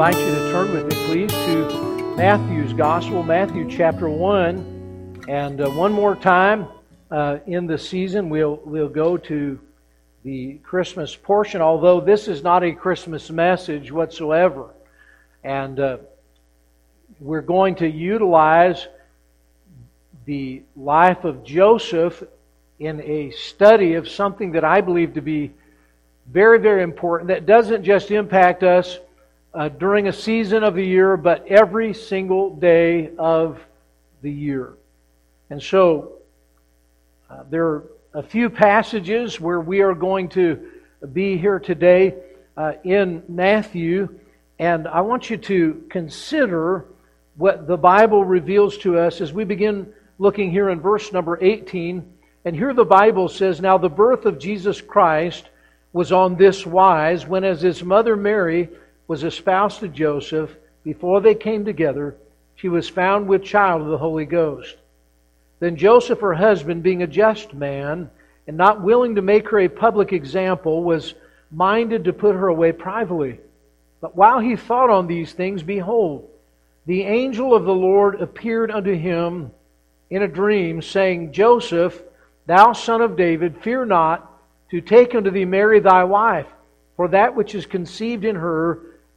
invite you to turn with me, please, to Matthew's Gospel, Matthew chapter 1. And uh, one more time uh, in the season, we'll, we'll go to the Christmas portion, although this is not a Christmas message whatsoever. And uh, we're going to utilize the life of Joseph in a study of something that I believe to be very, very important that doesn't just impact us uh, during a season of the year, but every single day of the year. And so, uh, there are a few passages where we are going to be here today uh, in Matthew, and I want you to consider what the Bible reveals to us as we begin looking here in verse number 18. And here the Bible says, Now the birth of Jesus Christ was on this wise when, as his mother Mary was espoused to Joseph, before they came together, she was found with child of the Holy Ghost. Then Joseph, her husband, being a just man, and not willing to make her a public example, was minded to put her away privately. But while he thought on these things, behold, the angel of the Lord appeared unto him in a dream, saying, Joseph, thou son of David, fear not to take unto thee Mary thy wife, for that which is conceived in her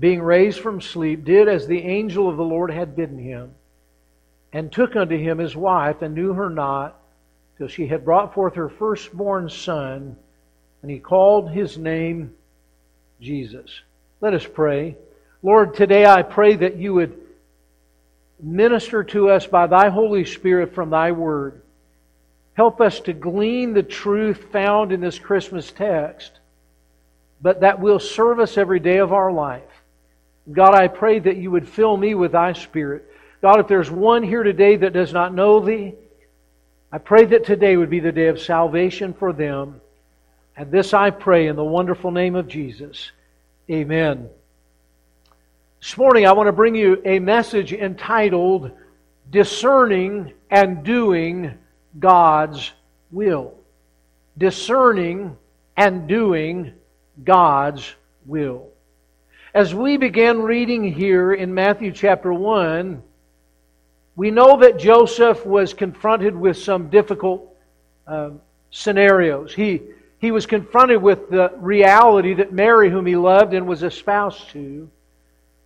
being raised from sleep, did as the angel of the Lord had bidden him, and took unto him his wife, and knew her not, till she had brought forth her firstborn son, and he called his name Jesus. Let us pray. Lord, today I pray that you would minister to us by thy Holy Spirit from thy word. Help us to glean the truth found in this Christmas text but that will serve us every day of our life. God, I pray that you would fill me with thy Spirit. God, if there's one here today that does not know thee, I pray that today would be the day of salvation for them. And this I pray in the wonderful name of Jesus. Amen. This morning I want to bring you a message entitled Discerning and Doing God's Will. Discerning and Doing God's will. As we began reading here in Matthew chapter 1, we know that Joseph was confronted with some difficult uh, scenarios. He, he was confronted with the reality that Mary, whom he loved and was espoused to,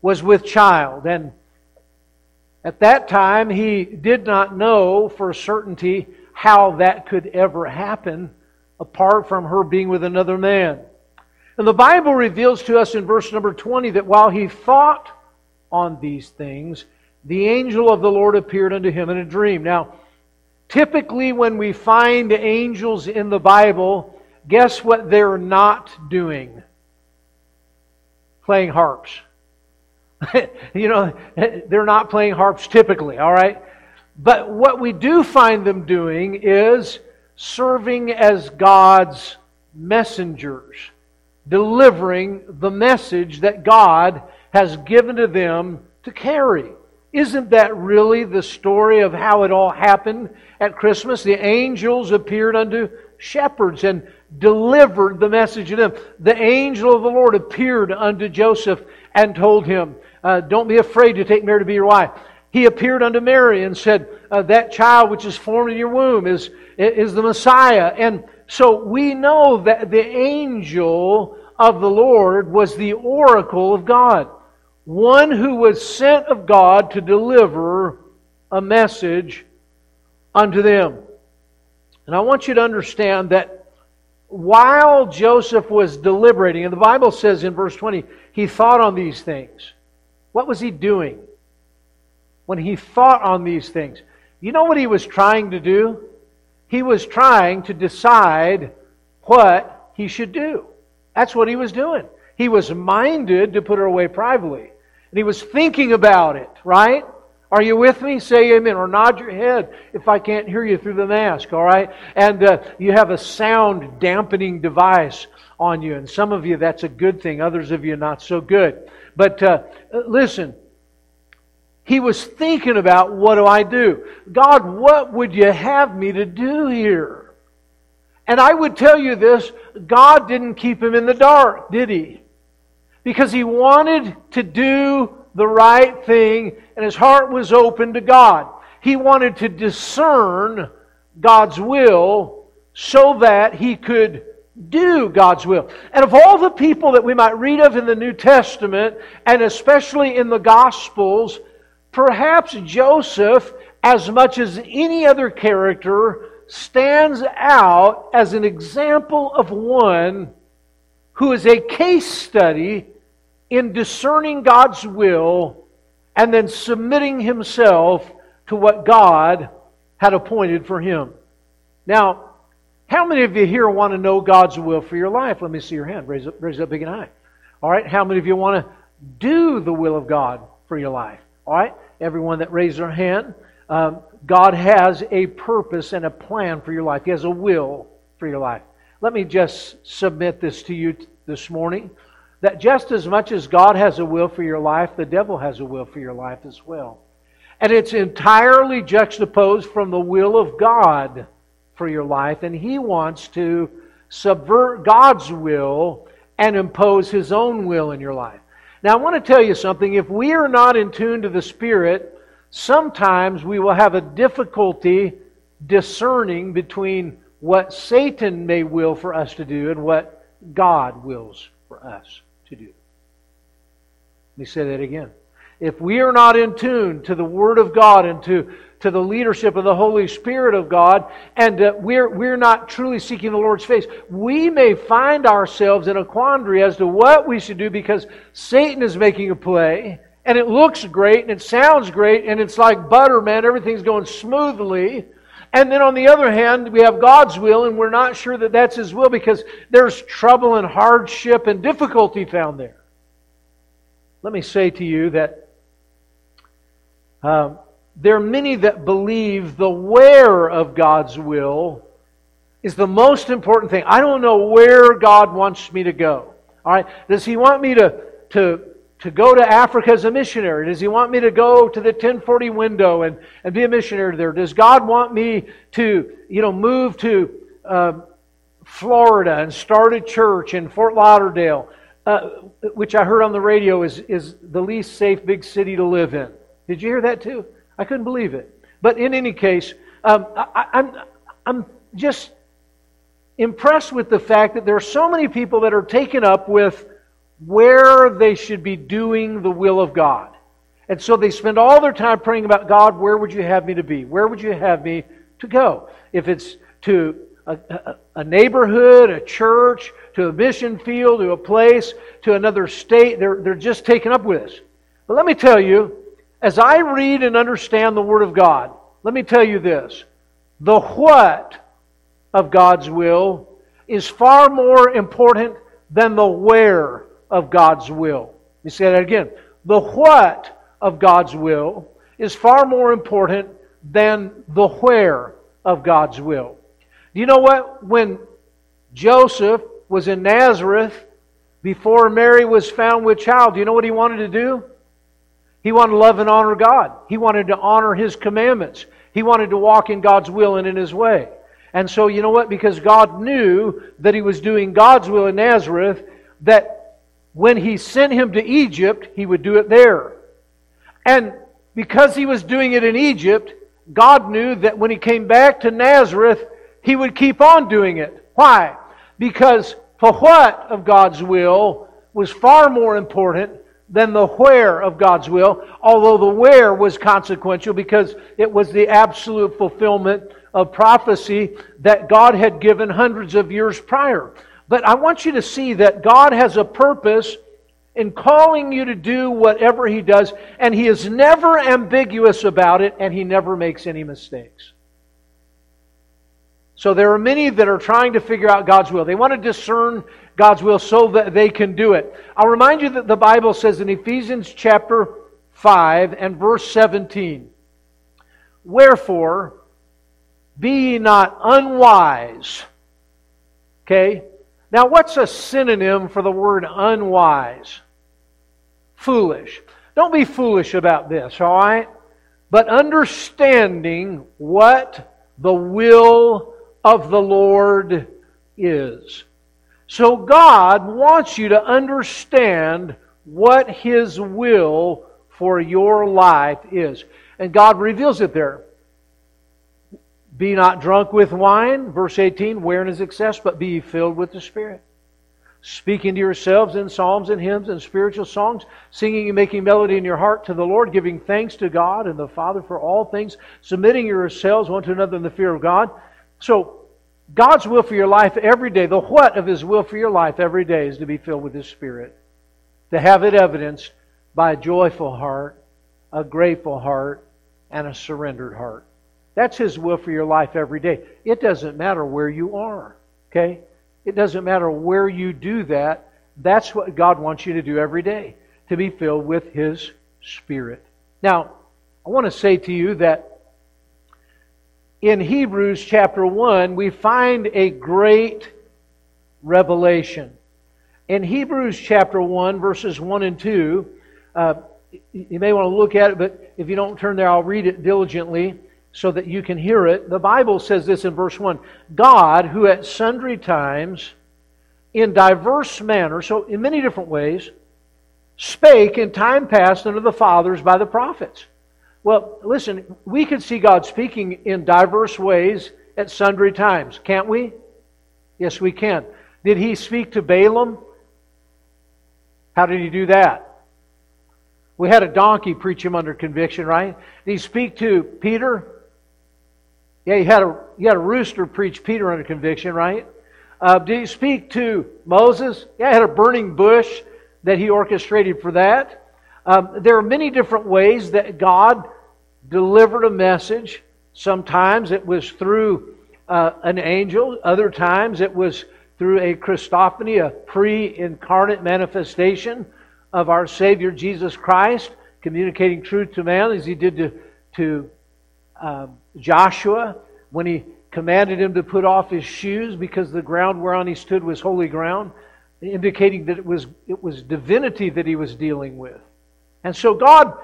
was with child. And at that time, he did not know for certainty how that could ever happen apart from her being with another man. And the Bible reveals to us in verse number 20 that while he thought on these things, the angel of the Lord appeared unto him in a dream. Now, typically when we find angels in the Bible, guess what they're not doing? Playing harps. you know, they're not playing harps typically, all right? But what we do find them doing is serving as God's messengers delivering the message that God has given to them to carry. Isn't that really the story of how it all happened at Christmas? The angels appeared unto shepherds and delivered the message to them. The angel of the Lord appeared unto Joseph and told him, uh, Don't be afraid to take Mary to be your wife. He appeared unto Mary and said, uh, That child which is formed in your womb is, is the Messiah. And so we know that the angel of the Lord was the oracle of God, one who was sent of God to deliver a message unto them. And I want you to understand that while Joseph was deliberating, and the Bible says in verse 20, he thought on these things. What was he doing when he thought on these things? You know what he was trying to do? He was trying to decide what he should do. That's what he was doing. He was minded to put her away privately. And he was thinking about it, right? Are you with me? Say amen or nod your head if I can't hear you through the mask, all right? And uh, you have a sound dampening device on you. And some of you, that's a good thing. Others of you, not so good. But uh, listen, he was thinking about what do I do? God, what would you have me to do here? And I would tell you this God didn't keep him in the dark, did he? Because he wanted to do the right thing and his heart was open to God. He wanted to discern God's will so that he could do God's will. And of all the people that we might read of in the New Testament, and especially in the Gospels, perhaps Joseph, as much as any other character, stands out as an example of one who is a case study in discerning God's will and then submitting himself to what God had appointed for him. Now, how many of you here want to know God's will for your life? Let me see your hand. Raise up, raise up big and high. All right. How many of you want to do the will of God for your life? All right. Everyone that raised their hand, um, God has a purpose and a plan for your life. He has a will for your life. Let me just submit this to you this morning that just as much as God has a will for your life, the devil has a will for your life as well. And it's entirely juxtaposed from the will of God for your life, and he wants to subvert God's will and impose his own will in your life. Now, I want to tell you something. If we are not in tune to the Spirit, sometimes we will have a difficulty discerning between what Satan may will for us to do and what God wills for us to do. Let me say that again. If we are not in tune to the Word of God and to to the leadership of the Holy Spirit of God, and uh, we're, we're not truly seeking the Lord's face, we may find ourselves in a quandary as to what we should do because Satan is making a play, and it looks great, and it sounds great, and it's like butter, man, everything's going smoothly. And then on the other hand, we have God's will, and we're not sure that that's His will because there's trouble and hardship and difficulty found there. Let me say to you that um, there are many that believe the where of God's will is the most important thing. I don't know where God wants me to go. All right? Does He want me to, to, to go to Africa as a missionary? Does He want me to go to the 1040 window and, and be a missionary there? Does God want me to, you know, move to uh, Florida and start a church in Fort Lauderdale, uh, which I heard on the radio is, is the least safe big city to live in? Did you hear that too? I couldn't believe it. But in any case, um, I, I'm, I'm just impressed with the fact that there are so many people that are taken up with where they should be doing the will of God. And so they spend all their time praying about God, where would you have me to be? Where would you have me to go? If it's to a, a, a neighborhood, a church, to a mission field, to a place, to another state, they're, they're just taken up with this. But let me tell you, as I read and understand the Word of God, let me tell you this. The what of God's will is far more important than the where of God's will. You say that again. The what of God's will is far more important than the where of God's will. Do you know what? When Joseph was in Nazareth, before Mary was found with child, do you know what he wanted to do? He wanted to love and honor God. He wanted to honor His commandments. He wanted to walk in God's will and in His way. And so, you know what? Because God knew that He was doing God's will in Nazareth, that when He sent Him to Egypt, He would do it there. And because He was doing it in Egypt, God knew that when He came back to Nazareth, He would keep on doing it. Why? Because for what of God's will was far more important than the where of God's will, although the where was consequential because it was the absolute fulfillment of prophecy that God had given hundreds of years prior. But I want you to see that God has a purpose in calling you to do whatever He does, and He is never ambiguous about it, and He never makes any mistakes. So there are many that are trying to figure out God's will. They want to discern God's will so that they can do it. I'll remind you that the Bible says in Ephesians chapter 5 and verse 17, Wherefore, be ye not unwise. Okay? Now, what's a synonym for the word unwise? Foolish. Don't be foolish about this, all right? But understanding what the will of the Lord is. So God wants you to understand what His will for your life is. And God reveals it there. Be not drunk with wine, verse 18, wherein is excess, but be filled with the Spirit. Speaking to yourselves in psalms and hymns and spiritual songs, singing and making melody in your heart to the Lord, giving thanks to God and the Father for all things, submitting yourselves one to another in the fear of God. So, God's will for your life every day, the what of His will for your life every day is to be filled with His Spirit. To have it evidenced by a joyful heart, a grateful heart, and a surrendered heart. That's His will for your life every day. It doesn't matter where you are, okay? It doesn't matter where you do that. That's what God wants you to do every day, to be filled with His Spirit. Now, I want to say to you that in Hebrews chapter 1, we find a great revelation. In Hebrews chapter 1, verses 1 and 2, uh, you may want to look at it, but if you don't turn there, I'll read it diligently so that you can hear it. The Bible says this in verse 1 God, who at sundry times, in diverse manners, so in many different ways, spake in time past unto the fathers by the prophets well, listen, we can see God speaking in diverse ways at sundry times, can't we? Yes, we can. Did he speak to Balaam? How did he do that? We had a donkey preach him under conviction, right? Did he speak to Peter? Yeah, he had a, he had a rooster preach Peter under conviction, right? Uh, did he speak to Moses? Yeah, he had a burning bush that he orchestrated for that. Um, there are many different ways that God delivered a message. Sometimes it was through uh, an angel, other times it was through a Christophany, a pre incarnate manifestation of our Savior Jesus Christ, communicating truth to man as he did to, to uh, Joshua when he commanded him to put off his shoes because the ground whereon he stood was holy ground, indicating that it was, it was divinity that he was dealing with. And so God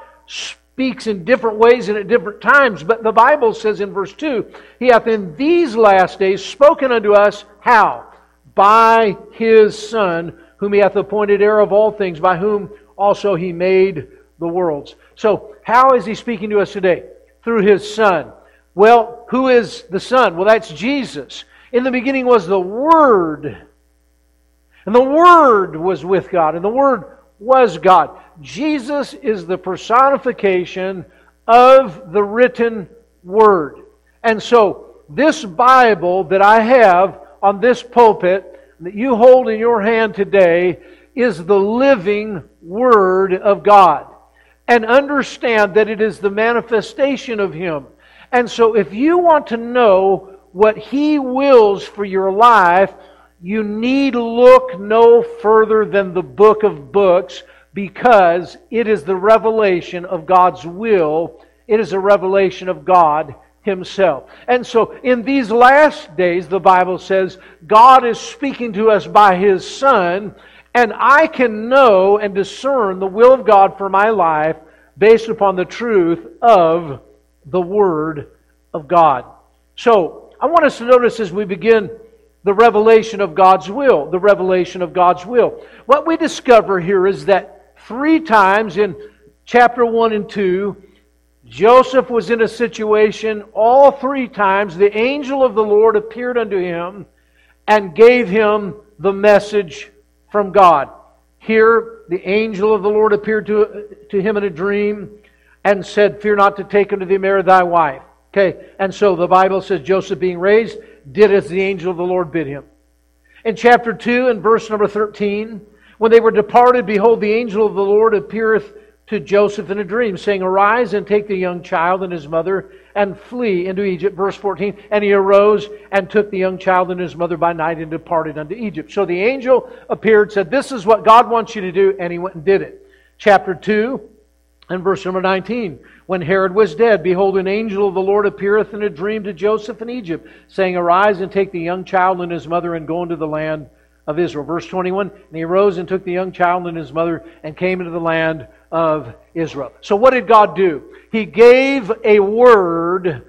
speaks in different ways and at different times. But the Bible says in verse 2, He hath in these last days spoken unto us how? By His Son, whom He hath appointed heir of all things, by whom also He made the worlds. So, how is He speaking to us today? Through His Son. Well, who is the Son? Well, that's Jesus. In the beginning was the Word. And the Word was with God, and the Word was God. Jesus is the personification of the written Word. And so, this Bible that I have on this pulpit that you hold in your hand today is the living Word of God. And understand that it is the manifestation of Him. And so, if you want to know what He wills for your life, you need look no further than the book of books because it is the revelation of God's will. It is a revelation of God Himself. And so, in these last days, the Bible says, God is speaking to us by His Son, and I can know and discern the will of God for my life based upon the truth of the Word of God. So, I want us to notice as we begin the revelation of God's will, the revelation of God's will. What we discover here is that three times in chapter 1 and 2, Joseph was in a situation, all three times the angel of the Lord appeared unto him and gave him the message from God. Here, the angel of the Lord appeared to, to him in a dream and said, Fear not to take unto thee Mary thy wife. Okay, and so the Bible says Joseph being raised did as the angel of the Lord bid him. In chapter 2 and verse number 13, when they were departed, behold, the angel of the Lord appeareth to Joseph in a dream, saying, Arise and take the young child and his mother and flee into Egypt. Verse 14. And he arose and took the young child and his mother by night and departed unto Egypt. So the angel appeared, said, This is what God wants you to do, and he went and did it. Chapter 2 and verse number 19. When Herod was dead, behold, an angel of the Lord appeareth in a dream to Joseph in Egypt, saying, Arise and take the young child and his mother and go into the land of Israel. Verse 21, and he arose and took the young child and his mother and came into the land of Israel. So what did God do? He gave a word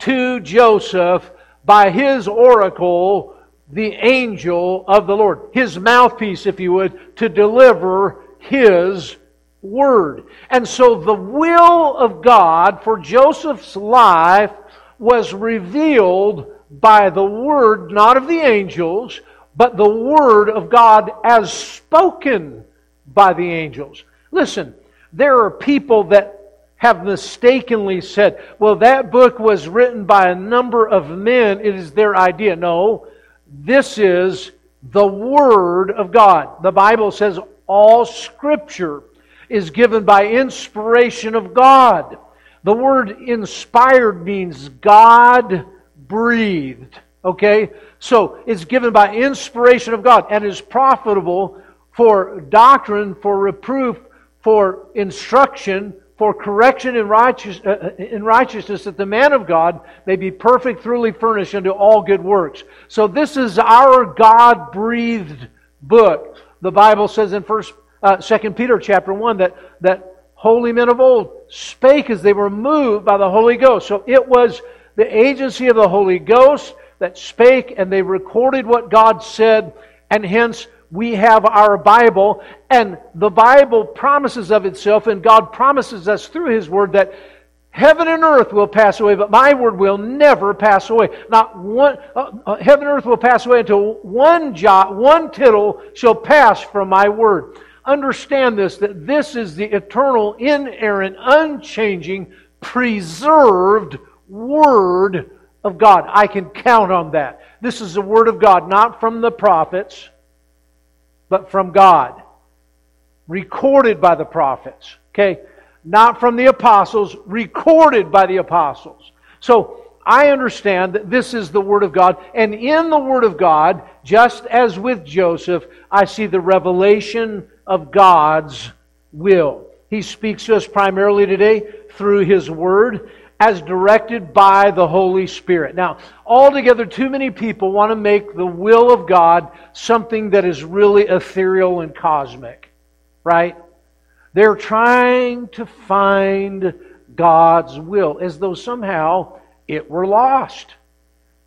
to Joseph by his oracle, the angel of the Lord, his mouthpiece, if you would, to deliver his word. And so the will of God for Joseph's life was revealed by the word, not of the angels, but the word of God as spoken by the angels. Listen, there are people that have mistakenly said, well, that book was written by a number of men. It is their idea. No, this is the Word of God. The Bible says all Scripture is given by inspiration of God. The word inspired means God breathed. Okay? So it's given by inspiration of God and is profitable for doctrine, for reproof, for instruction, for correction in, righteous, uh, uh, in righteousness, that the man of God may be perfect, thoroughly furnished unto all good works. So this is our God breathed book. The Bible says in First, uh, Peter chapter one that that holy men of old spake as they were moved by the Holy Ghost. So it was the agency of the Holy Ghost that spake, and they recorded what God said, and hence we have our Bible, and the Bible promises of itself, and God promises us through His Word that heaven and earth will pass away, but my Word will never pass away. Not one, uh, uh, heaven and earth will pass away until one jot, one tittle shall pass from my Word. Understand this, that this is the eternal, inerrant, unchanging, preserved Word of God. I can count on that. This is the Word of God, not from the prophets but from God. Recorded by the prophets. Okay? Not from the apostles, recorded by the apostles. So, I understand that this is the Word of God. And in the Word of God, just as with Joseph, I see the revelation of God's will. He speaks to us primarily today through His Word as directed by the Holy Spirit. Now, altogether, too many people want to make the will of God something that is really ethereal and cosmic, right? They're trying to find God's will as though somehow it were lost,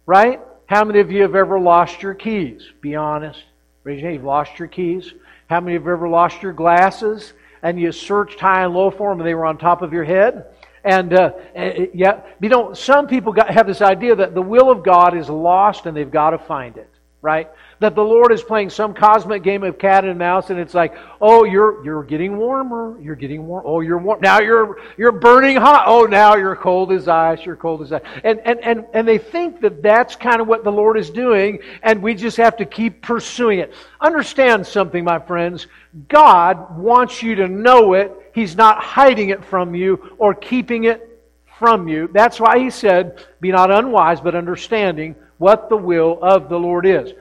right? How many of you have ever lost your keys? Be honest. Raise your hand. You've lost your keys. How many of you have ever lost your glasses and you searched high and low for them and they were on top of your head? And uh, yeah, you know, some people got, have this idea that the will of God is lost and they've got to find it, right? That the Lord is playing some cosmic game of cat and mouse, and it's like, oh, you're you're getting warmer, you're getting warm. Oh, you're warm now. You're you're burning hot. Oh, now you're cold as ice. You're cold as ice. And and and and they think that that's kind of what the Lord is doing, and we just have to keep pursuing it. Understand something, my friends. God wants you to know it He's not hiding it from you or keeping it from you. That's why he said, Be not unwise, but understanding what the will of the Lord is.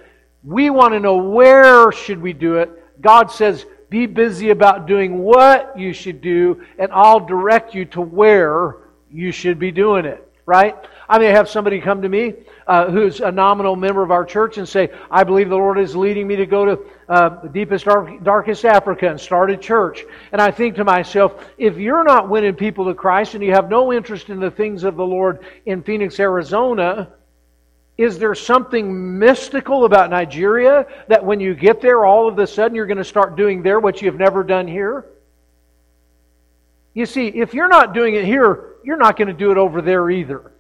We want to know where should we do it. God says, Be busy about doing what you should do, and I'll direct you to where you should be doing it. Right? I may have somebody come to me uh, who's a nominal member of our church and say, I believe the Lord is leading me to go to uh, the deepest, dark, darkest Africa and start a church. And I think to myself, if you're not winning people to Christ and you have no interest in the things of the Lord in Phoenix, Arizona, is there something mystical about Nigeria that when you get there, all of a sudden you're going to start doing there what you've never done here? You see, if you're not doing it here, you're not going to do it over there either.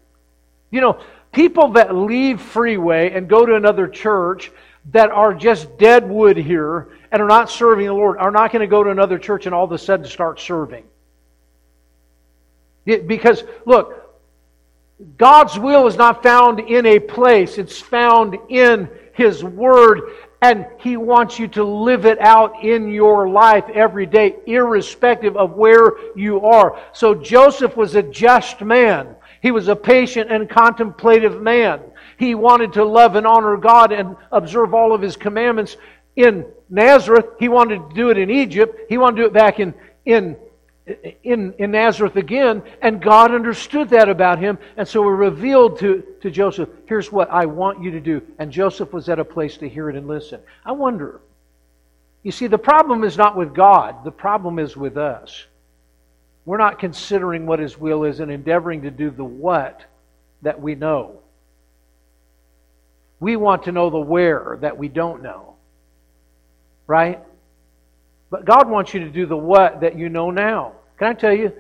You know, people that leave Freeway and go to another church that are just dead wood here and are not serving the Lord are not going to go to another church and all of a sudden start serving. Because, look, God's will is not found in a place, it's found in His Word And He wants you to live it out in your life every day, irrespective of where you are. So Joseph was a just man. He was a patient and contemplative man. He wanted to love and honor God and observe all of His commandments in Nazareth. He wanted to do it in Egypt. He wanted to do it back in, in in, in Nazareth again, and God understood that about him, and so he revealed to, to Joseph, here's what I want you to do. And Joseph was at a place to hear it and listen. I wonder, you see, the problem is not with God, the problem is with us. We're not considering what his will is and endeavoring to do the what that we know. We want to know the where that we don't know. Right? But God wants you to do the what that you know now. Can I tell you?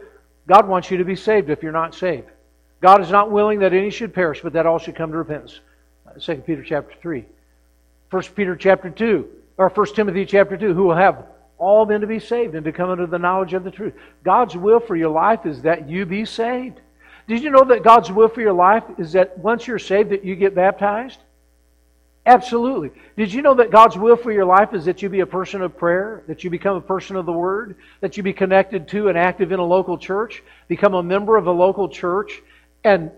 God wants you to be saved if you're not saved. God is not willing that any should perish, but that all should come to repentance. 2 uh, Peter chapter 3. 1 Peter chapter 2, or 1 Timothy chapter 2, who will have all men to be saved and to come into the knowledge of the truth. God's will for your life is that you be saved. Did you know that God's will for your life is that once you're saved that you get baptized? Absolutely. Did you know that God's will for your life is that you be a person of prayer, that you become a person of the Word, that you be connected to and active in a local church, become a member of a local church, and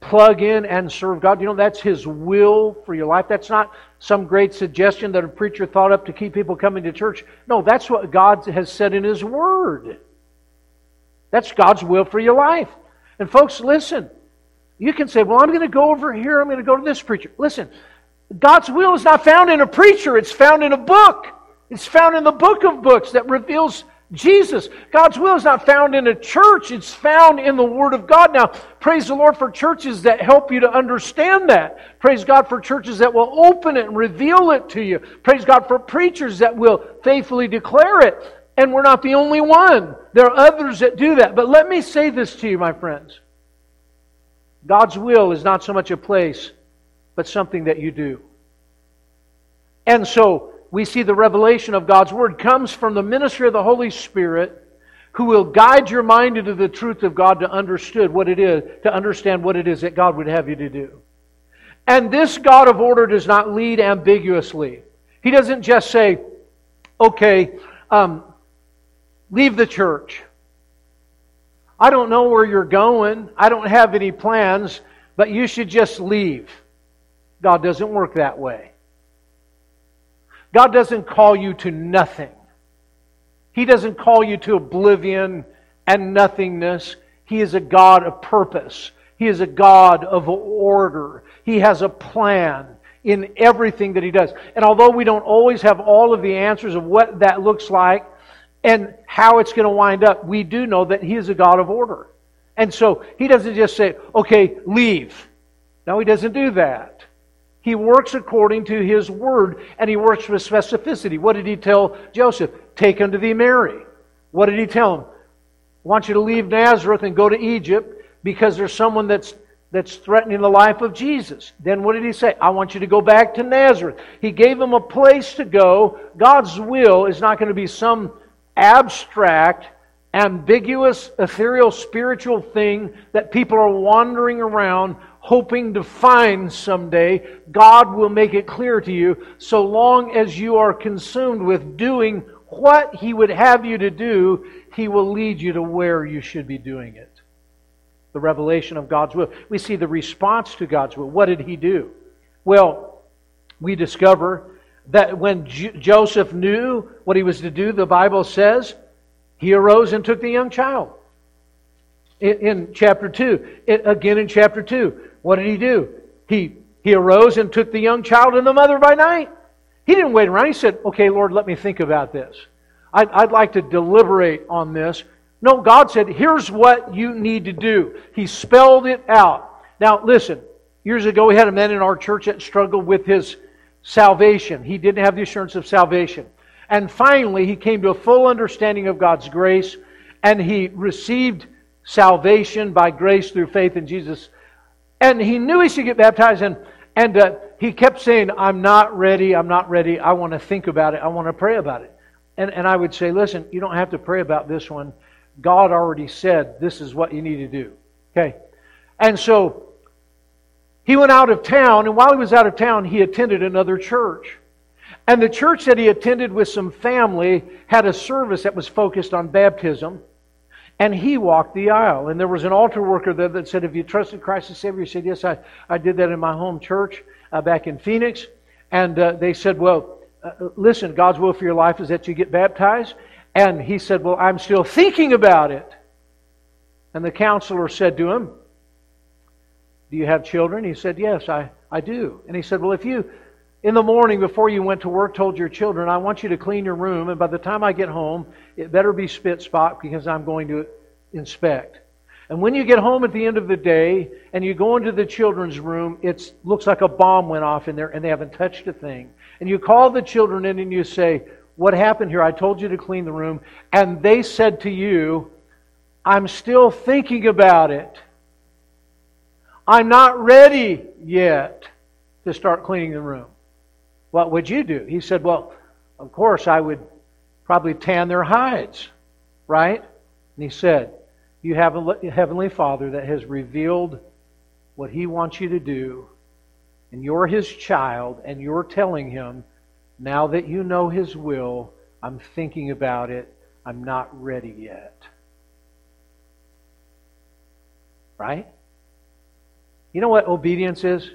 plug in and serve God? You know, that's His will for your life. That's not some great suggestion that a preacher thought up to keep people coming to church. No, that's what God has said in His Word. That's God's will for your life. And folks, listen. You can say, well, I'm going to go over here, I'm going to go to this preacher. Listen. God's will is not found in a preacher, it's found in a book. It's found in the book of books that reveals Jesus. God's will is not found in a church, it's found in the Word of God. Now, praise the Lord for churches that help you to understand that. Praise God for churches that will open it and reveal it to you. Praise God for preachers that will faithfully declare it. And we're not the only one. There are others that do that. But let me say this to you, my friends God's will is not so much a place but something that you do. And so we see the revelation of God's Word comes from the ministry of the Holy Spirit who will guide your mind into the truth of God to understand what it is, to understand what it is that God would have you to do. And this God of order does not lead ambiguously. He doesn't just say, okay, um, leave the church. I don't know where you're going. I don't have any plans, but you should just leave. God doesn't work that way. God doesn't call you to nothing. He doesn't call you to oblivion and nothingness. He is a God of purpose. He is a God of order. He has a plan in everything that He does. And although we don't always have all of the answers of what that looks like and how it's going to wind up, we do know that He is a God of order. And so He doesn't just say, okay, leave. No, He doesn't do that. He works according to his word, and he works with specificity. What did he tell Joseph? Take unto thee Mary. What did he tell him? I want you to leave Nazareth and go to Egypt because there's someone that's that's threatening the life of Jesus. Then what did he say? I want you to go back to Nazareth. He gave him a place to go. God's will is not going to be some abstract, ambiguous, ethereal, spiritual thing that people are wandering around hoping to find someday, God will make it clear to you so long as you are consumed with doing what He would have you to do, He will lead you to where you should be doing it. The revelation of God's will. We see the response to God's will. What did He do? Well, we discover that when J- Joseph knew what he was to do, the Bible says, he arose and took the young child. In, chapter 2. It, again in chapter 2. What did he do? He, he arose and took the young child and the mother by night. He didn't wait around. He said, Okay, Lord, let me think about this. I'd, I'd like to deliberate on this. No, God said, Here's what you need to do. He spelled it out. Now, listen, years ago, we had a man in our church that struggled with his salvation. He didn't have the assurance of salvation. And finally, he came to a full understanding of God's grace, and he received salvation by grace through faith in Jesus and he knew he should get baptized, and, and uh, he kept saying, I'm not ready, I'm not ready, I want to think about it, I want to pray about it. And, and I would say, listen, you don't have to pray about this one. God already said this is what you need to do. Okay? And so he went out of town, and while he was out of town, he attended another church. And the church that he attended with some family had a service that was focused on baptism. And he walked the aisle. And there was an altar worker there that said, Have you trusted Christ as Savior? He said, Yes, I, I did that in my home church uh, back in Phoenix. And uh, they said, Well, uh, listen, God's will for your life is that you get baptized. And he said, Well, I'm still thinking about it. And the counselor said to him, Do you have children? He said, Yes, I, I do. And he said, Well, if you in the morning before you went to work told your children, I want you to clean your room, and by the time I get home, it better be spit spot because I'm going to inspect. And when you get home at the end of the day and you go into the children's room, it looks like a bomb went off in there and they haven't touched a thing. And you call the children in and you say, What happened here? I told you to clean the room. And they said to you, I'm still thinking about it. I'm not ready yet to start cleaning the room. What would you do? He said, Well, of course, I would probably tan their hides, right? And he said, You have a Heavenly Father that has revealed what He wants you to do, and you're His child, and you're telling Him, Now that you know His will, I'm thinking about it, I'm not ready yet. Right? You know what obedience is?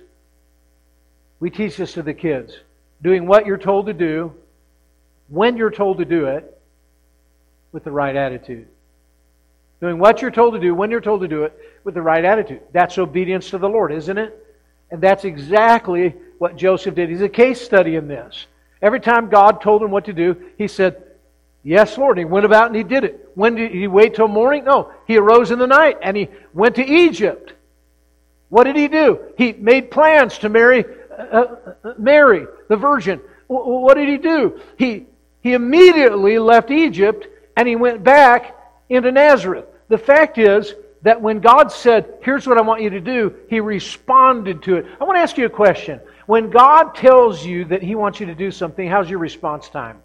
We teach this to the kids doing what you're told to do, when you're told to do it, with the right attitude. Doing what you're told to do, when you're told to do it, with the right attitude. That's obedience to the Lord, isn't it? And that's exactly what Joseph did. He's a case study in this. Every time God told him what to do, he said, Yes, Lord. He went about and he did it. When did he wait till morning? No. He arose in the night and he went to Egypt. What did he do? He made plans to marry Mary, the virgin. What did he do? He, he immediately left Egypt and he went back into Nazareth. The fact is that when God said, Here's what I want you to do, he responded to it. I want to ask you a question. When God tells you that he wants you to do something, how's your response time?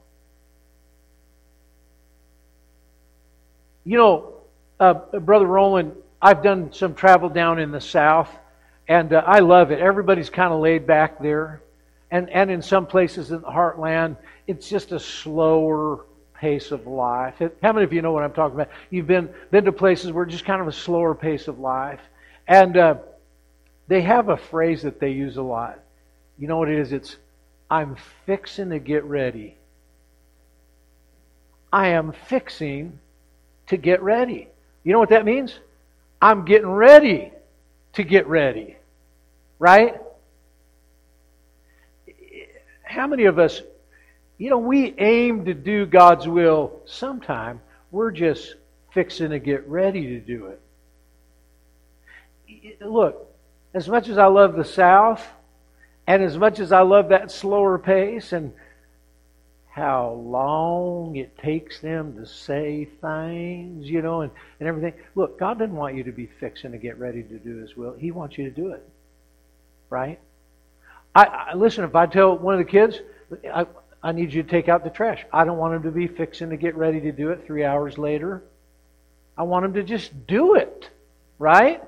You know, uh, Brother Roland, I've done some travel down in the South, and uh, I love it. Everybody's kind of laid back there. And, and in some places in the heartland, it's just a slower pace of life. How many of you know what I'm talking about? You've been, been to places where just kind of a slower pace of life. And uh, they have a phrase that they use a lot. You know what it is? It's, I'm fixing to get ready. I am fixing to get ready. You know what that means? I'm getting ready to get ready. Right? How many of us, you know, we aim to do God's will sometime. We're just fixing to get ready to do it. Look, as much as I love the South, and as much as I love that slower pace and how long it takes them to say things, you know, and, and everything. Look, God doesn't want you to be fixing to get ready to do His will. He wants you to do it. Right? I, I listen, if I tell one of the kids, I, I need you to take out the trash, I don't want him to be fixing to get ready to do it three hours later. I want him to just do it. Right?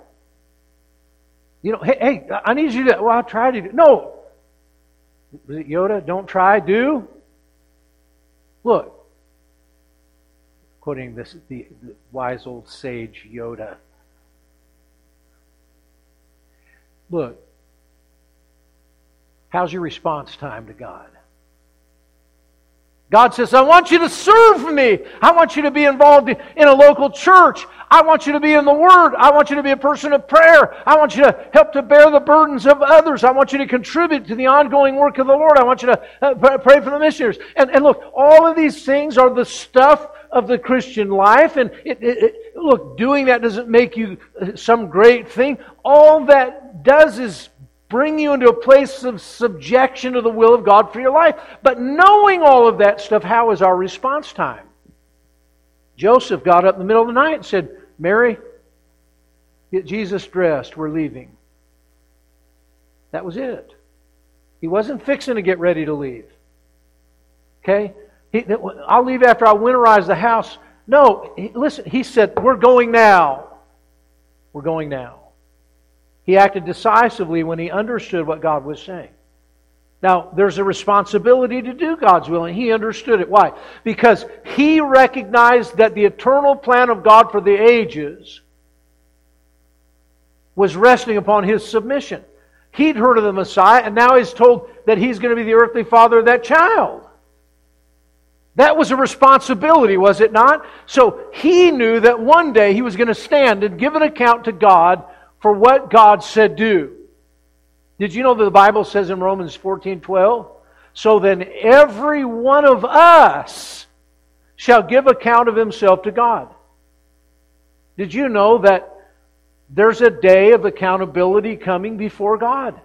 You know, hey, hey I need you to, well, I'll try to do No. Was it Yoda? Don't try, do. Look, quoting this the, the wise old sage Yoda. Look, how's your response time to God? God says, I want you to serve me. I want you to be involved in a local church. I want you to be in the Word. I want you to be a person of prayer. I want you to help to bear the burdens of others. I want you to contribute to the ongoing work of the Lord. I want you to uh, pray for the missionaries. And, and look, all of these things are the stuff of the Christian life. And it, it, it, look, doing that doesn't make you uh, some great thing. All that does is bring you into a place of subjection to the will of God for your life. But knowing all of that stuff, how is our response time? Joseph got up in the middle of the night and said, Mary, get Jesus dressed. We're leaving. That was it. He wasn't fixing to get ready to leave. Okay? He, I'll leave after I winterize the house. No, he, listen, he said, We're going now. We're going now. He acted decisively when he understood what God was saying. Now, there's a responsibility to do God's will, and he understood it. Why? Because he recognized that the eternal plan of God for the ages was resting upon his submission. He'd heard of the Messiah, and now he's told that he's going to be the earthly father of that child. That was a responsibility, was it not? So he knew that one day he was going to stand and give an account to God for what God said do. Did you know that the Bible says in Romans 14 12? So then every one of us shall give account of himself to God. Did you know that there's a day of accountability coming before God?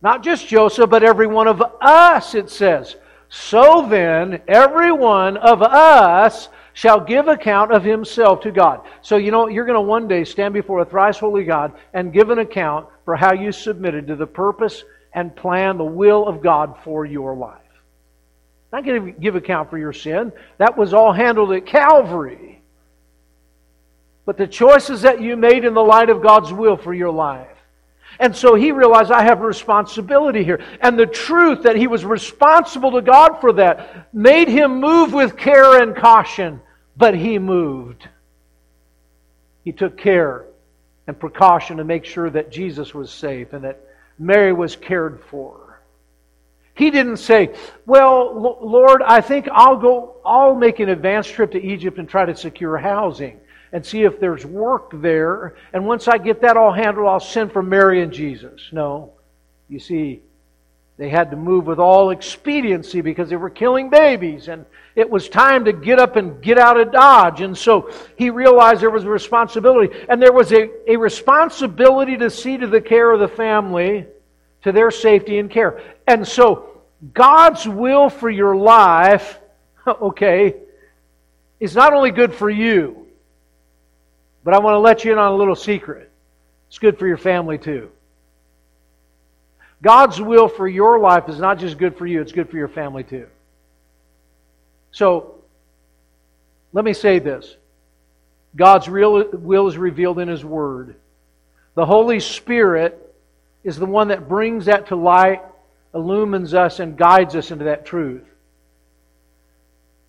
Not just Joseph, but every one of us, it says. So then, every one of us shall give account of himself to God. So, you know, you're going to one day stand before a thrice holy God and give an account for how you submitted to the purpose and plan, the will of God for your life. Not going to give account for your sin. That was all handled at Calvary. But the choices that you made in the light of God's will for your life and so he realized, I have a responsibility here. And the truth that he was responsible to God for that made him move with care and caution. But he moved. He took care and precaution to make sure that Jesus was safe and that Mary was cared for. He didn't say, Well, Lord, I think I'll go, I'll make an advance trip to Egypt and try to secure housing and see if there's work there. And once I get that all handled, I'll send for Mary and Jesus. No. You see, they had to move with all expediency because they were killing babies. And it was time to get up and get out of Dodge. And so he realized there was a responsibility. And there was a, a responsibility to see to the care of the family, to their safety and care. And so God's will for your life, okay, is not only good for you, but I want to let you in on a little secret. It's good for your family too. God's will for your life is not just good for you, it's good for your family too. So, let me say this God's real will is revealed in His Word. The Holy Spirit is the one that brings that to light, illumines us, and guides us into that truth.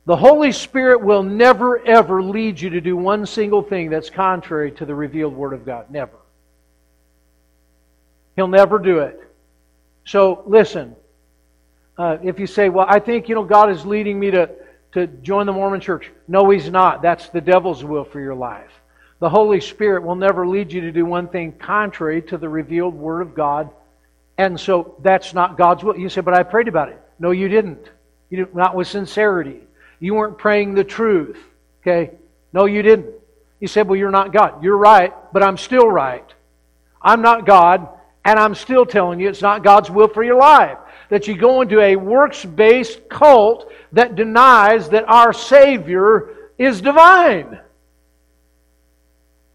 The Holy Spirit will never, ever lead you to do one single thing that's contrary to the revealed Word of God. Never. He'll never do it. So, listen. Uh, if you say, well, I think, you know, God is leading me to, to join the Mormon church. No, He's not. That's the devil's will for your life. The Holy Spirit will never lead you to do one thing contrary to the revealed Word of God. And so that's not God's will. You say, but I prayed about it. No, you didn't. You didn't not with sincerity. You weren't praying the truth. Okay? No, you didn't. You said, Well, you're not God. You're right, but I'm still right. I'm not God, and I'm still telling you it's not God's will for your life. That you go into a works based cult that denies that our Savior is divine.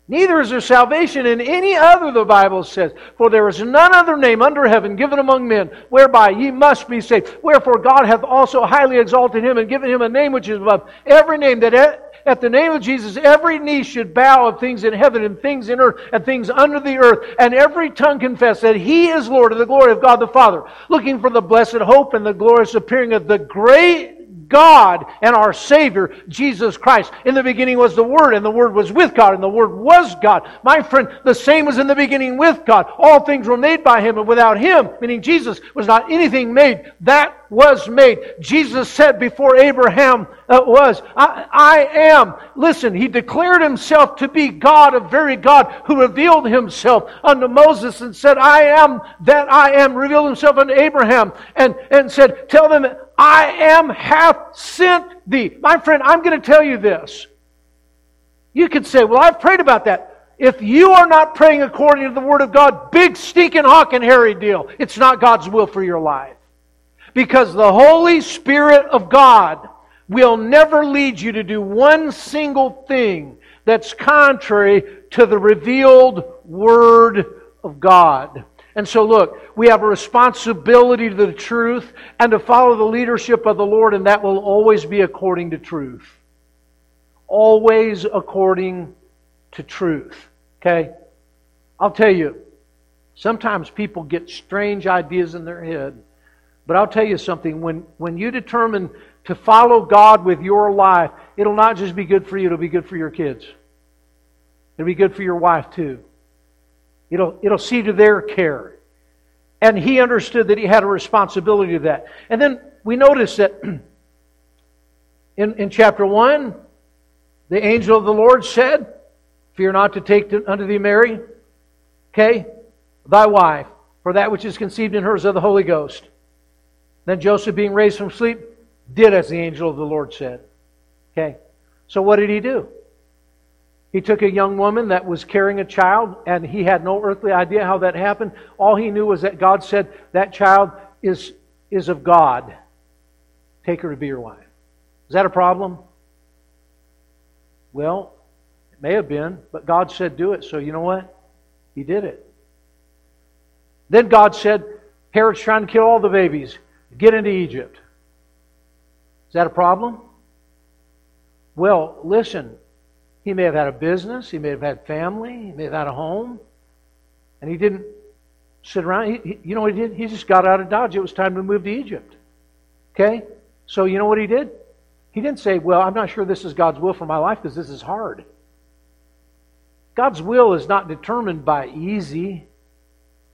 Neither is there salvation in any other, the Bible says. For there is none other name under heaven given among men whereby ye must be saved. Wherefore God hath also highly exalted him and given him a name which is above every name, that at the name of Jesus every knee should bow of things in heaven and things in earth and things under the earth, and every tongue confess that he is Lord of the glory of God the Father, looking for the blessed hope and the glorious appearing of the great God and our Savior, Jesus Christ. In the beginning was the Word, and the Word was with God, and the Word was God. My friend, the same was in the beginning with God. All things were made by Him, and without Him, meaning Jesus, was not anything made that was made. Jesus said before Abraham uh, was, I, I am. Listen, he declared himself to be God, a very God, who revealed himself unto Moses and said, I am that I am, revealed himself unto Abraham and, and said, Tell them, I am hath sent thee. My friend, I'm going to tell you this. You could say, Well, I've prayed about that. If you are not praying according to the Word of God, big stinking hawk and hairy deal. It's not God's will for your life. Because the Holy Spirit of God will never lead you to do one single thing that's contrary to the revealed Word of God. And so, look, we have a responsibility to the truth and to follow the leadership of the Lord, and that will always be according to truth. Always according to truth. Okay? I'll tell you, Sometimes people get strange ideas in their head. But I'll tell you something when, when you determine to follow God with your life, it'll not just be good for you, it'll be good for your kids. It'll be good for your wife too. It'll, it'll see to their care. And he understood that he had a responsibility to that. And then we notice that in, in chapter 1, the angel of the Lord said, Fear not to take to, unto thee Mary, okay, thy wife, for that which is conceived in her is of the Holy Ghost. Then Joseph, being raised from sleep, did as the angel of the Lord said. Okay, so what did he do? He took a young woman that was carrying a child, and he had no earthly idea how that happened. All he knew was that God said, That child is, is of God. Take her to be your wife. Is that a problem? Well, it may have been, but God said, Do it. So you know what? He did it. Then God said, Herod's trying to kill all the babies. Get into Egypt. Is that a problem? Well, listen, he may have had a business, he may have had family, he may have had a home, and he didn't sit around. He, he, you know what he did? He just got out of Dodge. It was time to move to Egypt. Okay? So you know what he did? He didn't say, Well, I'm not sure this is God's will for my life because this is hard. God's will is not determined by easy,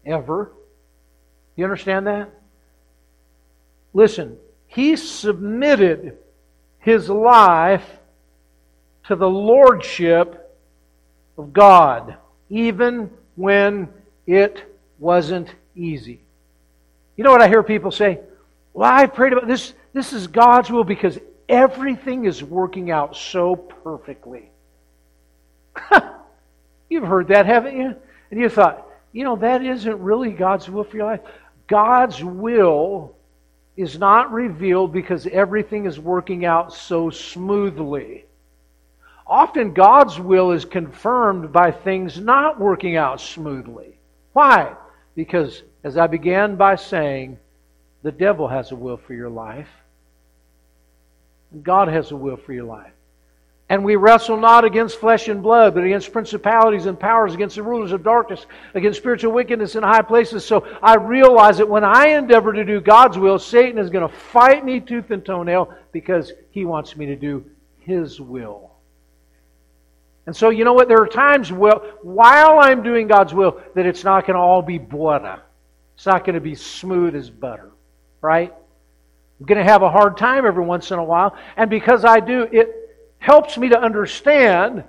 ever. You understand that? Listen, he submitted his life to the lordship of God, even when it wasn't easy. You know what I hear people say? Well, I prayed about this. This is God's will because everything is working out so perfectly. You've heard that, haven't you? And you thought, you know, that isn't really God's will for your life. God's will is not revealed because everything is working out so smoothly. Often God's will is confirmed by things not working out smoothly. Why? Because, as I began by saying, the devil has a will for your life. God has a will for your life. And we wrestle not against flesh and blood, but against principalities and powers, against the rulers of darkness, against spiritual wickedness in high places. So I realize that when I endeavor to do God's will, Satan is going to fight me tooth and toenail because he wants me to do his will. And so, you know what? There are times well, while I'm doing God's will that it's not going to all be butter. It's not going to be smooth as butter, right? I'm going to have a hard time every once in a while. And because I do, it helps me to understand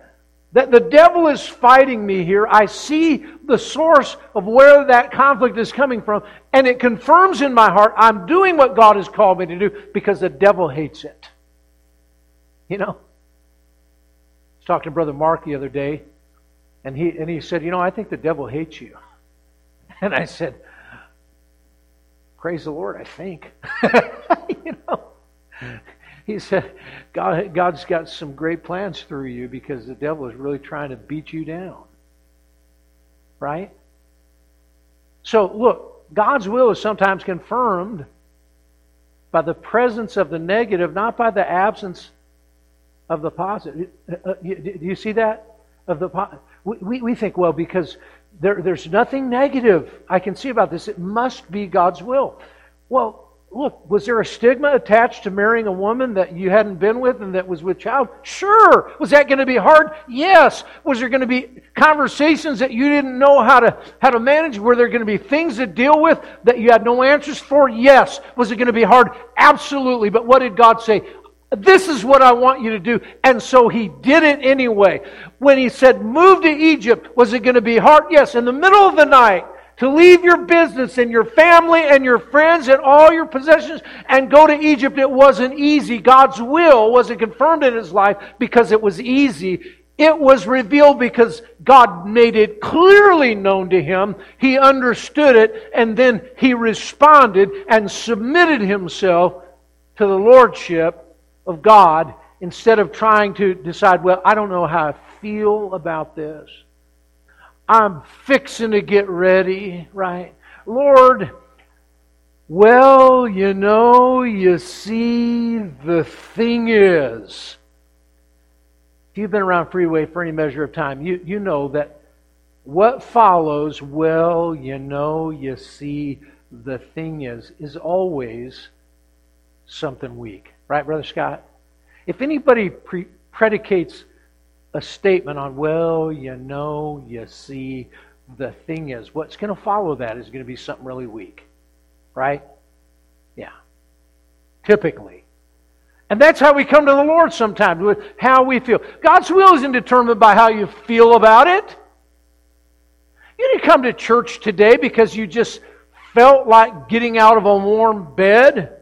that the devil is fighting me here. I see the source of where that conflict is coming from, and it confirms in my heart I'm doing what God has called me to do because the devil hates it. You know? Talking to Brother Mark the other day, and he, and he said, You know, I think the devil hates you. And I said, Praise the Lord, I think. you know, he said, God, God's got some great plans through you because the devil is really trying to beat you down. Right? So, look, God's will is sometimes confirmed by the presence of the negative, not by the absence of the positive. Uh, uh, do you see that? Of the we, we think, well, because there, there's nothing negative I can see about this. It must be God's will. Well, look, was there a stigma attached to marrying a woman that you hadn't been with and that was with child? Sure. Was that going to be hard? Yes. Was there going to be conversations that you didn't know how to how to manage? Were there going to be things to deal with that you had no answers for? Yes. Was it going to be hard? Absolutely. But what did God say? This is what I want you to do. And so he did it anyway. When he said, move to Egypt, was it going to be hard? Yes. In the middle of the night, to leave your business and your family and your friends and all your possessions and go to Egypt, it wasn't easy. God's will wasn't confirmed in his life because it was easy. It was revealed because God made it clearly known to him. He understood it and then he responded and submitted himself to the Lordship of God instead of trying to decide, well, I don't know how I feel about this. I'm fixing to get ready, right? Lord, well, you know, you see, the thing is, if you've been around Freeway for any measure of time, you, you know that what follows, well, you know, you see, the thing is, is always something weak. Right, Brother Scott? If anybody pre- predicates a statement on, well, you know, you see, the thing is, what's going to follow that is going to be something really weak. Right? Yeah. Typically. And that's how we come to the Lord sometimes, with how we feel. God's will isn't determined by how you feel about it. You didn't come to church today because you just felt like getting out of a warm bed.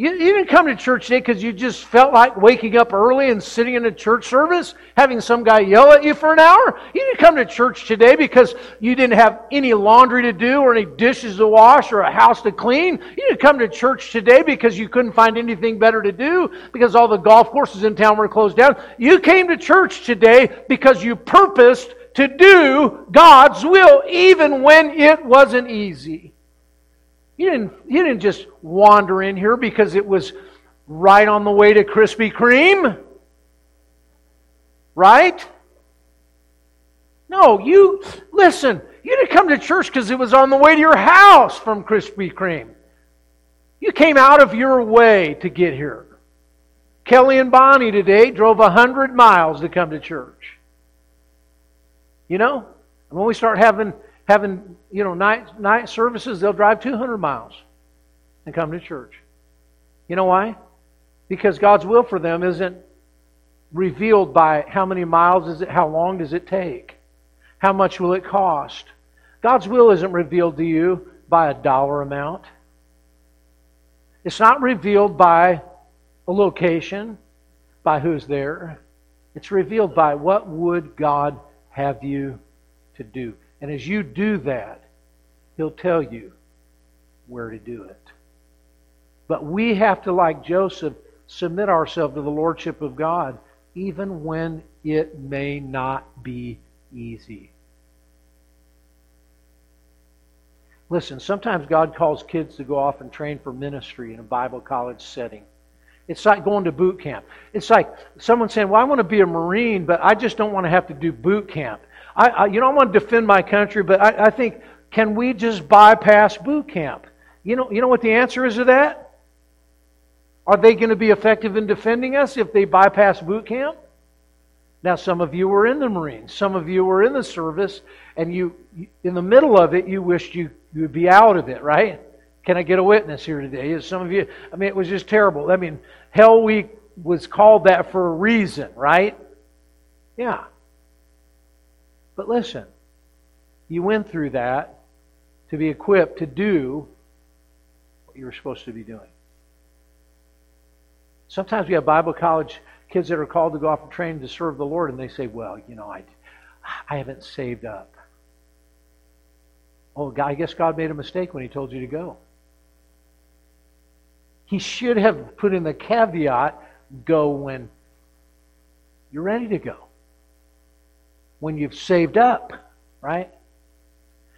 You, you didn't come to church today because you just felt like waking up early and sitting in a church service, having some guy yell at you for an hour. You didn't come to church today because you didn't have any laundry to do or any dishes to wash or a house to clean. You didn't come to church today because you couldn't find anything better to do because all the golf courses in town were closed down. You came to church today because you purposed to do God's will even when it wasn't easy. You didn't, you didn't just wander in here because it was right on the way to Krispy Kreme. Right? No, you, listen, you didn't come to church because it was on the way to your house from Krispy Kreme. You came out of your way to get here. Kelly and Bonnie today drove a 100 miles to come to church. You know? When we start having having, you know, night, night services, they'll drive 200 miles and come to church. You know why? Because God's will for them isn't revealed by how many miles is it, how long does it take, how much will it cost. God's will isn't revealed to you by a dollar amount. It's not revealed by a location, by who's there. It's revealed by what would God have you to do. And as you do that, He'll tell you where to do it. But we have to, like Joseph, submit ourselves to the Lordship of God, even when it may not be easy. Listen, sometimes God calls kids to go off and train for ministry in a Bible college setting. It's like going to boot camp. It's like someone saying, Well, I want to be a Marine, but I just don't want to have to do boot camp. I, I, you know, I want to defend my country, but I, I think, can we just bypass boot camp? You know, you know what the answer is to that? Are they going to be effective in defending us if they bypass boot camp? Now, some of you were in the Marines, some of you were in the service, and you, in the middle of it, you wished you, you would be out of it, right? Can I get a witness here today? Is Some of you, I mean, it was just terrible. I mean, Hell Week was called that for a reason, right? Yeah. But listen, you went through that to be equipped to do what you were supposed to be doing. Sometimes we have Bible college kids that are called to go off and train to serve the Lord, and they say, Well, you know, I, I haven't saved up. Oh, I guess God made a mistake when He told you to go. He should have put in the caveat go when you're ready to go when you've saved up, right?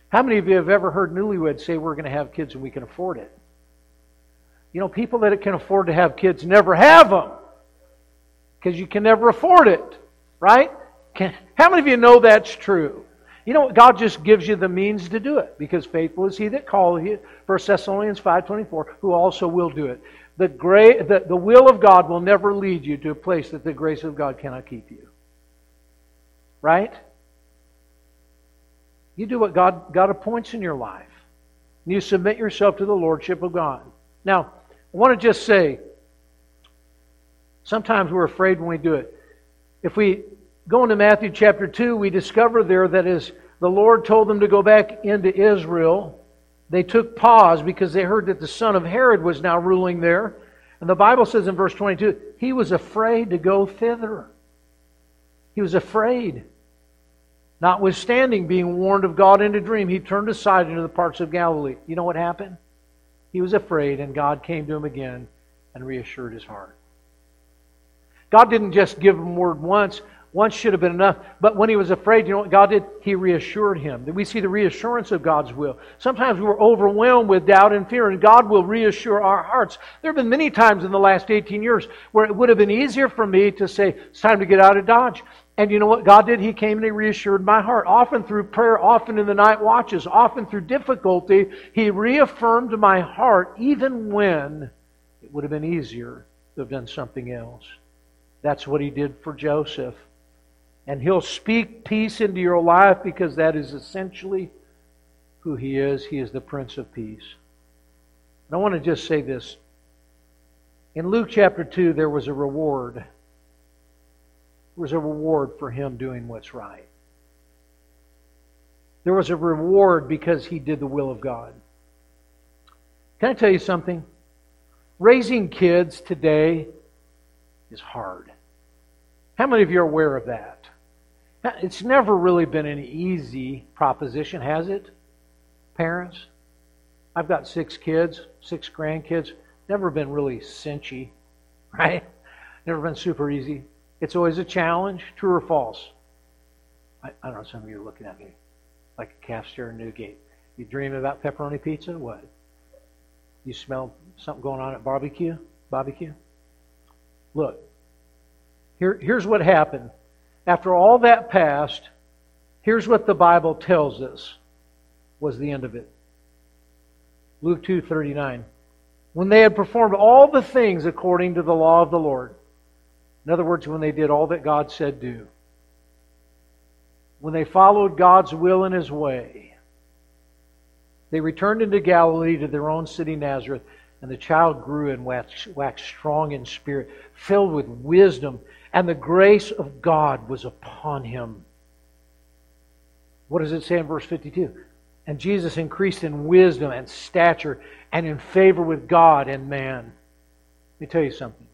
How many of you have ever heard newlyweds say we're going to have kids and we can afford it? You know, people that can afford to have kids never have them because you can never afford it, right? Can, how many of you know that's true? You know, God just gives you the means to do it because faithful is He that calleth you. 1 Thessalonians 5.24, who also will do it. The, gra- the, the will of God will never lead you to a place that the grace of God cannot keep you. Right? You do what God, God appoints in your life. You submit yourself to the Lordship of God. Now, I want to just say, sometimes we're afraid when we do it. If we go into Matthew chapter 2, we discover there that as the Lord told them to go back into Israel, they took pause because they heard that the son of Herod was now ruling there. And the Bible says in verse 22, he was afraid to go thither. He was afraid. Notwithstanding being warned of God in a dream, he turned aside into the parts of Galilee. You know what happened? He was afraid, and God came to him again and reassured his heart. God didn't just give him word once. Once should have been enough. But when he was afraid, you know what God did? He reassured him. We see the reassurance of God's will. Sometimes we're overwhelmed with doubt and fear, and God will reassure our hearts. There have been many times in the last 18 years where it would have been easier for me to say, it's time to get out of Dodge. And you know what God did? He came and He reassured my heart. Often through prayer, often in the night watches, often through difficulty, He reaffirmed my heart even when it would have been easier to have done something else. That's what He did for Joseph. And He'll speak peace into your life because that is essentially who He is. He is the Prince of Peace. And I want to just say this. In Luke chapter 2, there was a reward. There was a reward for him doing what's right. There was a reward because he did the will of God. Can I tell you something? Raising kids today is hard. How many of you are aware of that? It's never really been an easy proposition, has it? Parents? I've got six kids, six grandkids. Never been really cinchy, right? Never been super easy. It's always a challenge, true or false? I, I don't know, some of you are looking at me like a calf steer in Newgate. You dream about pepperoni pizza? What? You smell something going on at barbecue? Barbecue? Look, here, here's what happened. After all that passed, here's what the Bible tells us was the end of it. Luke 2:39. When they had performed all the things according to the law of the Lord. In other words, when they did all that God said do. When they followed God's will and his way. They returned into Galilee to their own city Nazareth, and the child grew and waxed, waxed strong in spirit, filled with wisdom and the grace of God was upon him. What does it say in verse 52? And Jesus increased in wisdom and stature and in favor with God and man. Let me tell you something.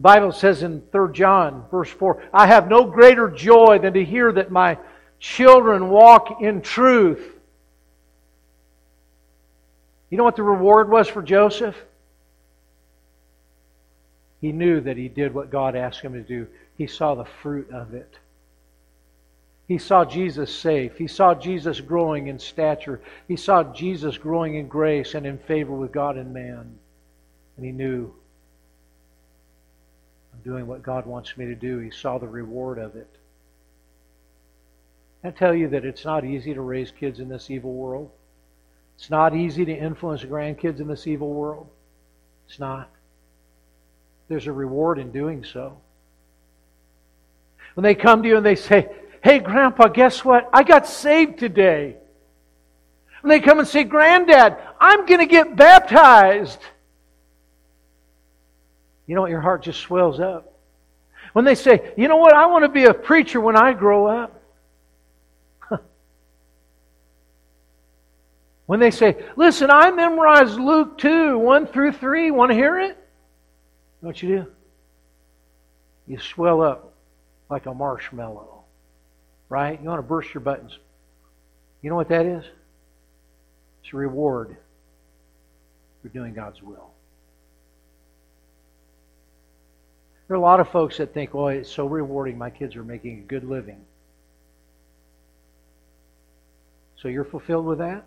Bible says in 3 John, verse 4, I have no greater joy than to hear that my children walk in truth. You know what the reward was for Joseph? He knew that he did what God asked him to do. He saw the fruit of it. He saw Jesus safe. He saw Jesus growing in stature. He saw Jesus growing in grace and in favor with God and man. And he knew, doing what God wants me to do. He saw the reward of it. I tell you that it's not easy to raise kids in this evil world. It's not easy to influence grandkids in this evil world. It's not there's a reward in doing so. When they come to you and they say, Hey, Grandpa, guess what? I got saved today. When they come and say, Granddad, I'm going to get baptized. You know what? Your heart just swells up. When they say, You know what? I want to be a preacher when I grow up. when they say, Listen, I memorized Luke 2, 1 through 3. Want to hear it? know what you do? You swell up like a marshmallow. Right? You want to burst your buttons. You know what that is? It's a reward for doing God's will. There are a lot of folks that think, well, it's so rewarding. My kids are making a good living. So you're fulfilled with that?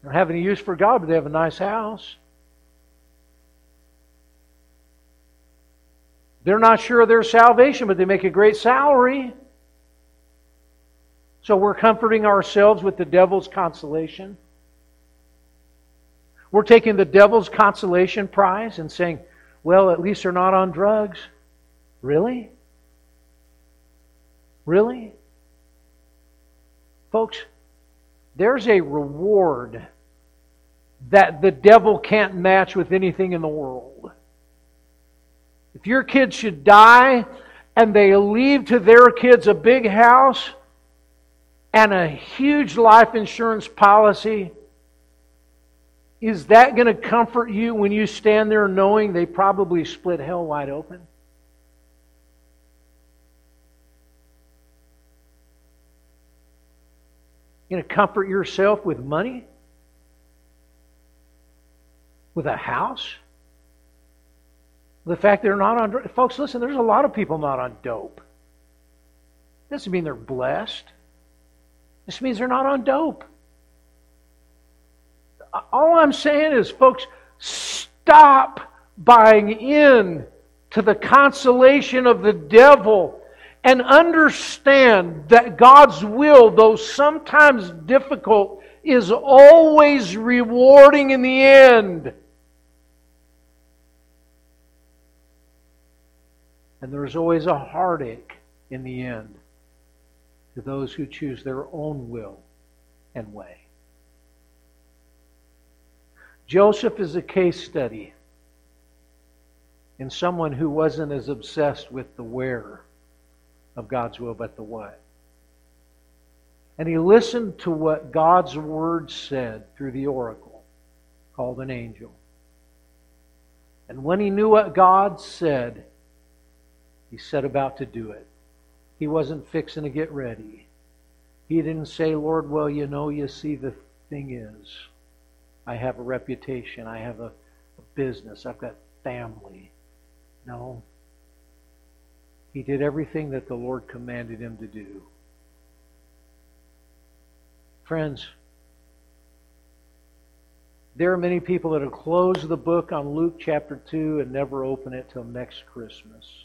They don't have any use for God, but they have a nice house. They're not sure of their salvation, but they make a great salary. So we're comforting ourselves with the devil's consolation. We're taking the devil's consolation prize and saying, well, at least they're not on drugs. Really? Really? Folks, there's a reward that the devil can't match with anything in the world. If your kids should die and they leave to their kids a big house and a huge life insurance policy, is that going to comfort you when you stand there knowing they probably split hell wide open? Going to comfort yourself with money? With a house? The fact that they're not on folks, listen, there's a lot of people not on dope. Doesn't mean they're blessed. This means they're not on dope. All I'm saying is, folks, stop buying in to the consolation of the devil and understand that God's will, though sometimes difficult, is always rewarding in the end. And there's always a heartache in the end to those who choose their own will and way. Joseph is a case study in someone who wasn't as obsessed with the where of God's will, but the what. And he listened to what God's word said through the oracle, called an angel. And when he knew what God said, he set about to do it. He wasn't fixing to get ready. He didn't say, Lord, well, you know, you see, the thing is, I have a reputation, I have a, a business, I've got family. No. He did everything that the Lord commanded him to do. Friends, there are many people that have closed the book on Luke chapter 2 and never open it till next Christmas.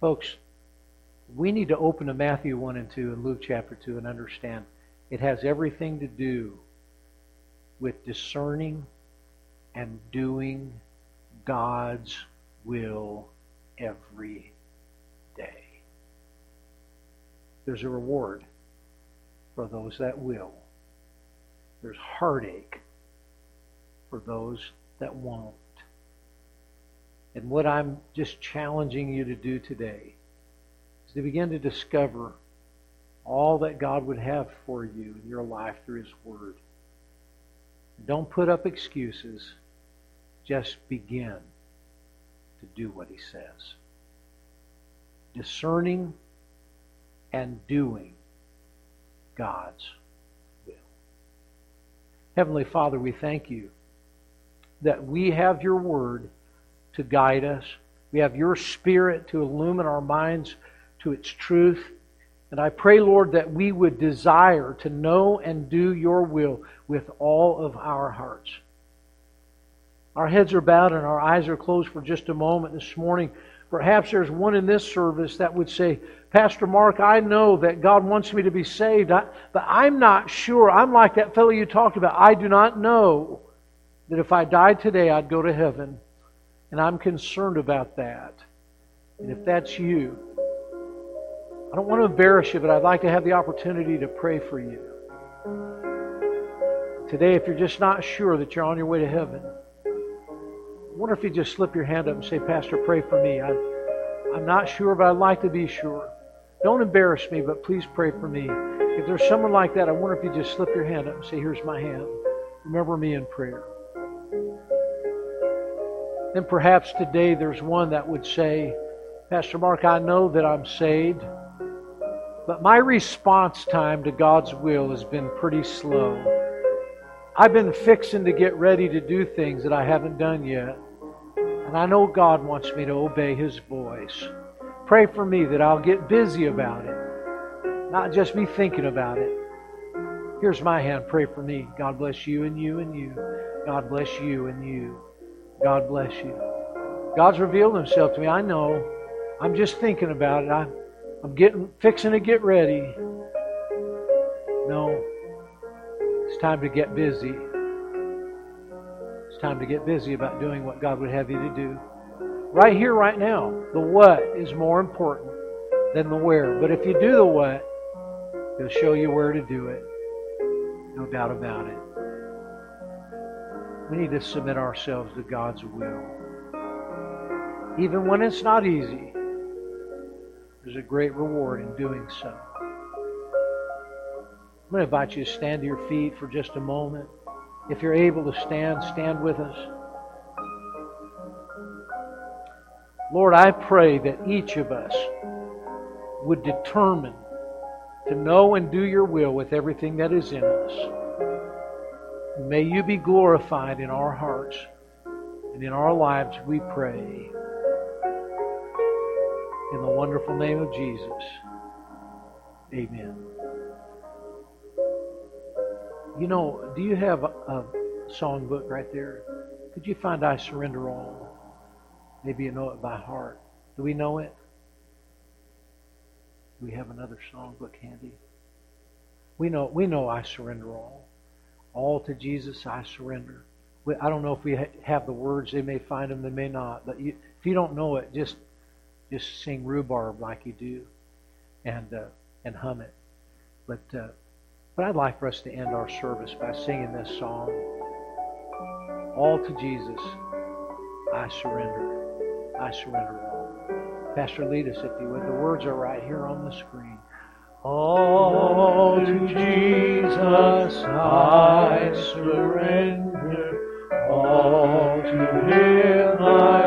Folks, we need to open to Matthew 1 and 2 and Luke chapter 2 and understand it has everything to do with discerning and doing God's will every day. There's a reward for those that will. There's heartache for those that won't. And what I'm just challenging you to do today is to begin to discover all that God would have for you in your life through His Word. Don't put up excuses. Just begin to do what He says. Discerning and doing God's will. Heavenly Father, we thank you that we have your Word to guide us. We have your Spirit to illumine our minds to its truth. And I pray, Lord, that we would desire to know and do your will with all of our hearts. Our heads are bowed and our eyes are closed for just a moment this morning. Perhaps there's one in this service that would say, Pastor Mark, I know that God wants me to be saved, but I'm not sure. I'm like that fellow you talked about. I do not know that if I died today, I'd go to heaven. And I'm concerned about that. And if that's you, I don't want to embarrass you, but I'd like to have the opportunity to pray for you. Today, if you're just not sure that you're on your way to heaven, wonder if you just slip your hand up and say, Pastor, pray for me. I'm, I'm not sure, but I'd like to be sure. Don't embarrass me, but please pray for me. If there's someone like that, I wonder if you just slip your hand up and say, Here's my hand. Remember me in prayer. Then perhaps today there's one that would say, Pastor Mark, I know that I'm saved, but my response time to God's will has been pretty slow. I've been fixing to get ready to do things that I haven't done yet. And I know God wants me to obey His voice. Pray for me that I'll get busy about it, not just be thinking about it. Here's my hand. Pray for me. God bless you and you and you. God bless you and you. God bless you. God's revealed himself to me. I know. I'm just thinking about it. I'm, I'm getting fixing to get ready. No. It's time to get busy. Time to get busy about doing what God would have you to do. Right here, right now. The what is more important than the where. But if you do the what, He'll show you where to do it. No doubt about it. We need to submit ourselves to God's will. Even when it's not easy, there's a great reward in doing so. I'm going to invite you to stand to your feet for just a moment. If you're able to stand, stand with us. Lord, I pray that each of us would determine to know and do your will with everything that is in us. May you be glorified in our hearts. And in our lives, we pray. In the wonderful name of Jesus. Amen. You know, do you have a, songbook right there? Could you find I Surrender All? Maybe you know it by heart. Do we know it? Do we have another songbook handy? We know we know I surrender all. All to Jesus I surrender. We, I don't know if we ha- have the words. They may find them. They may not. But you, if you don't know it, just just sing rhubarb like you do, and uh, and hum it. But uh, but I'd like for us to end our service by singing this song. All to Jesus I surrender. I surrender all. Pastor, lead us if you would. The words are right here on the screen. All to Jesus I surrender. All to Him I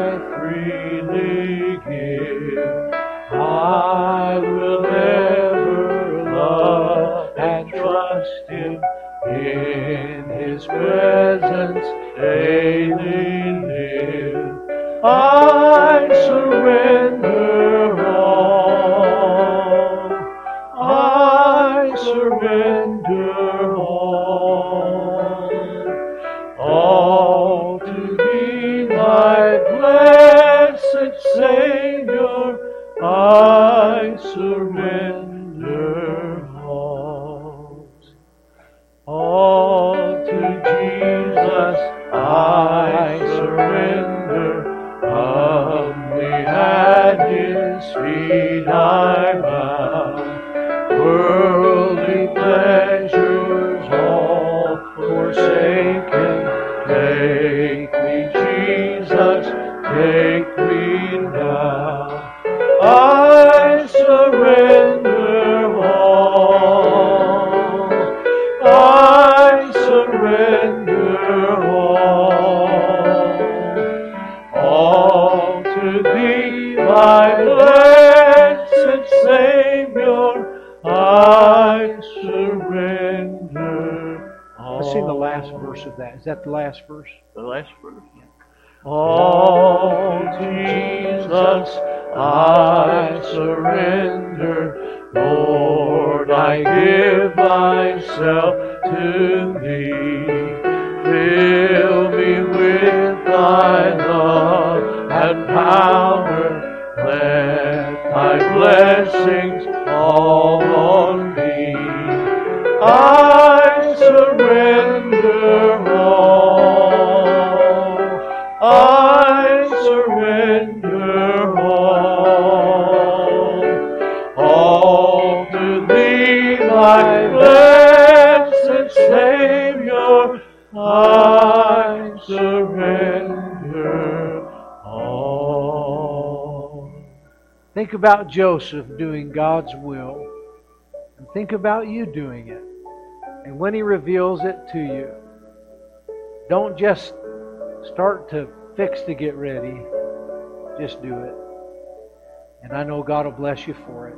forsaken. Take me, Jesus, take me now. Is that the last verse? The last verse. Yeah. All Jesus, I surrender. Lord, I give myself to Thee. Fill me with Thy love and power. Think about Joseph doing God's will, and think about you doing it. And when he reveals it to you, don't just start to fix to get ready. Just do it. And I know God will bless you for it.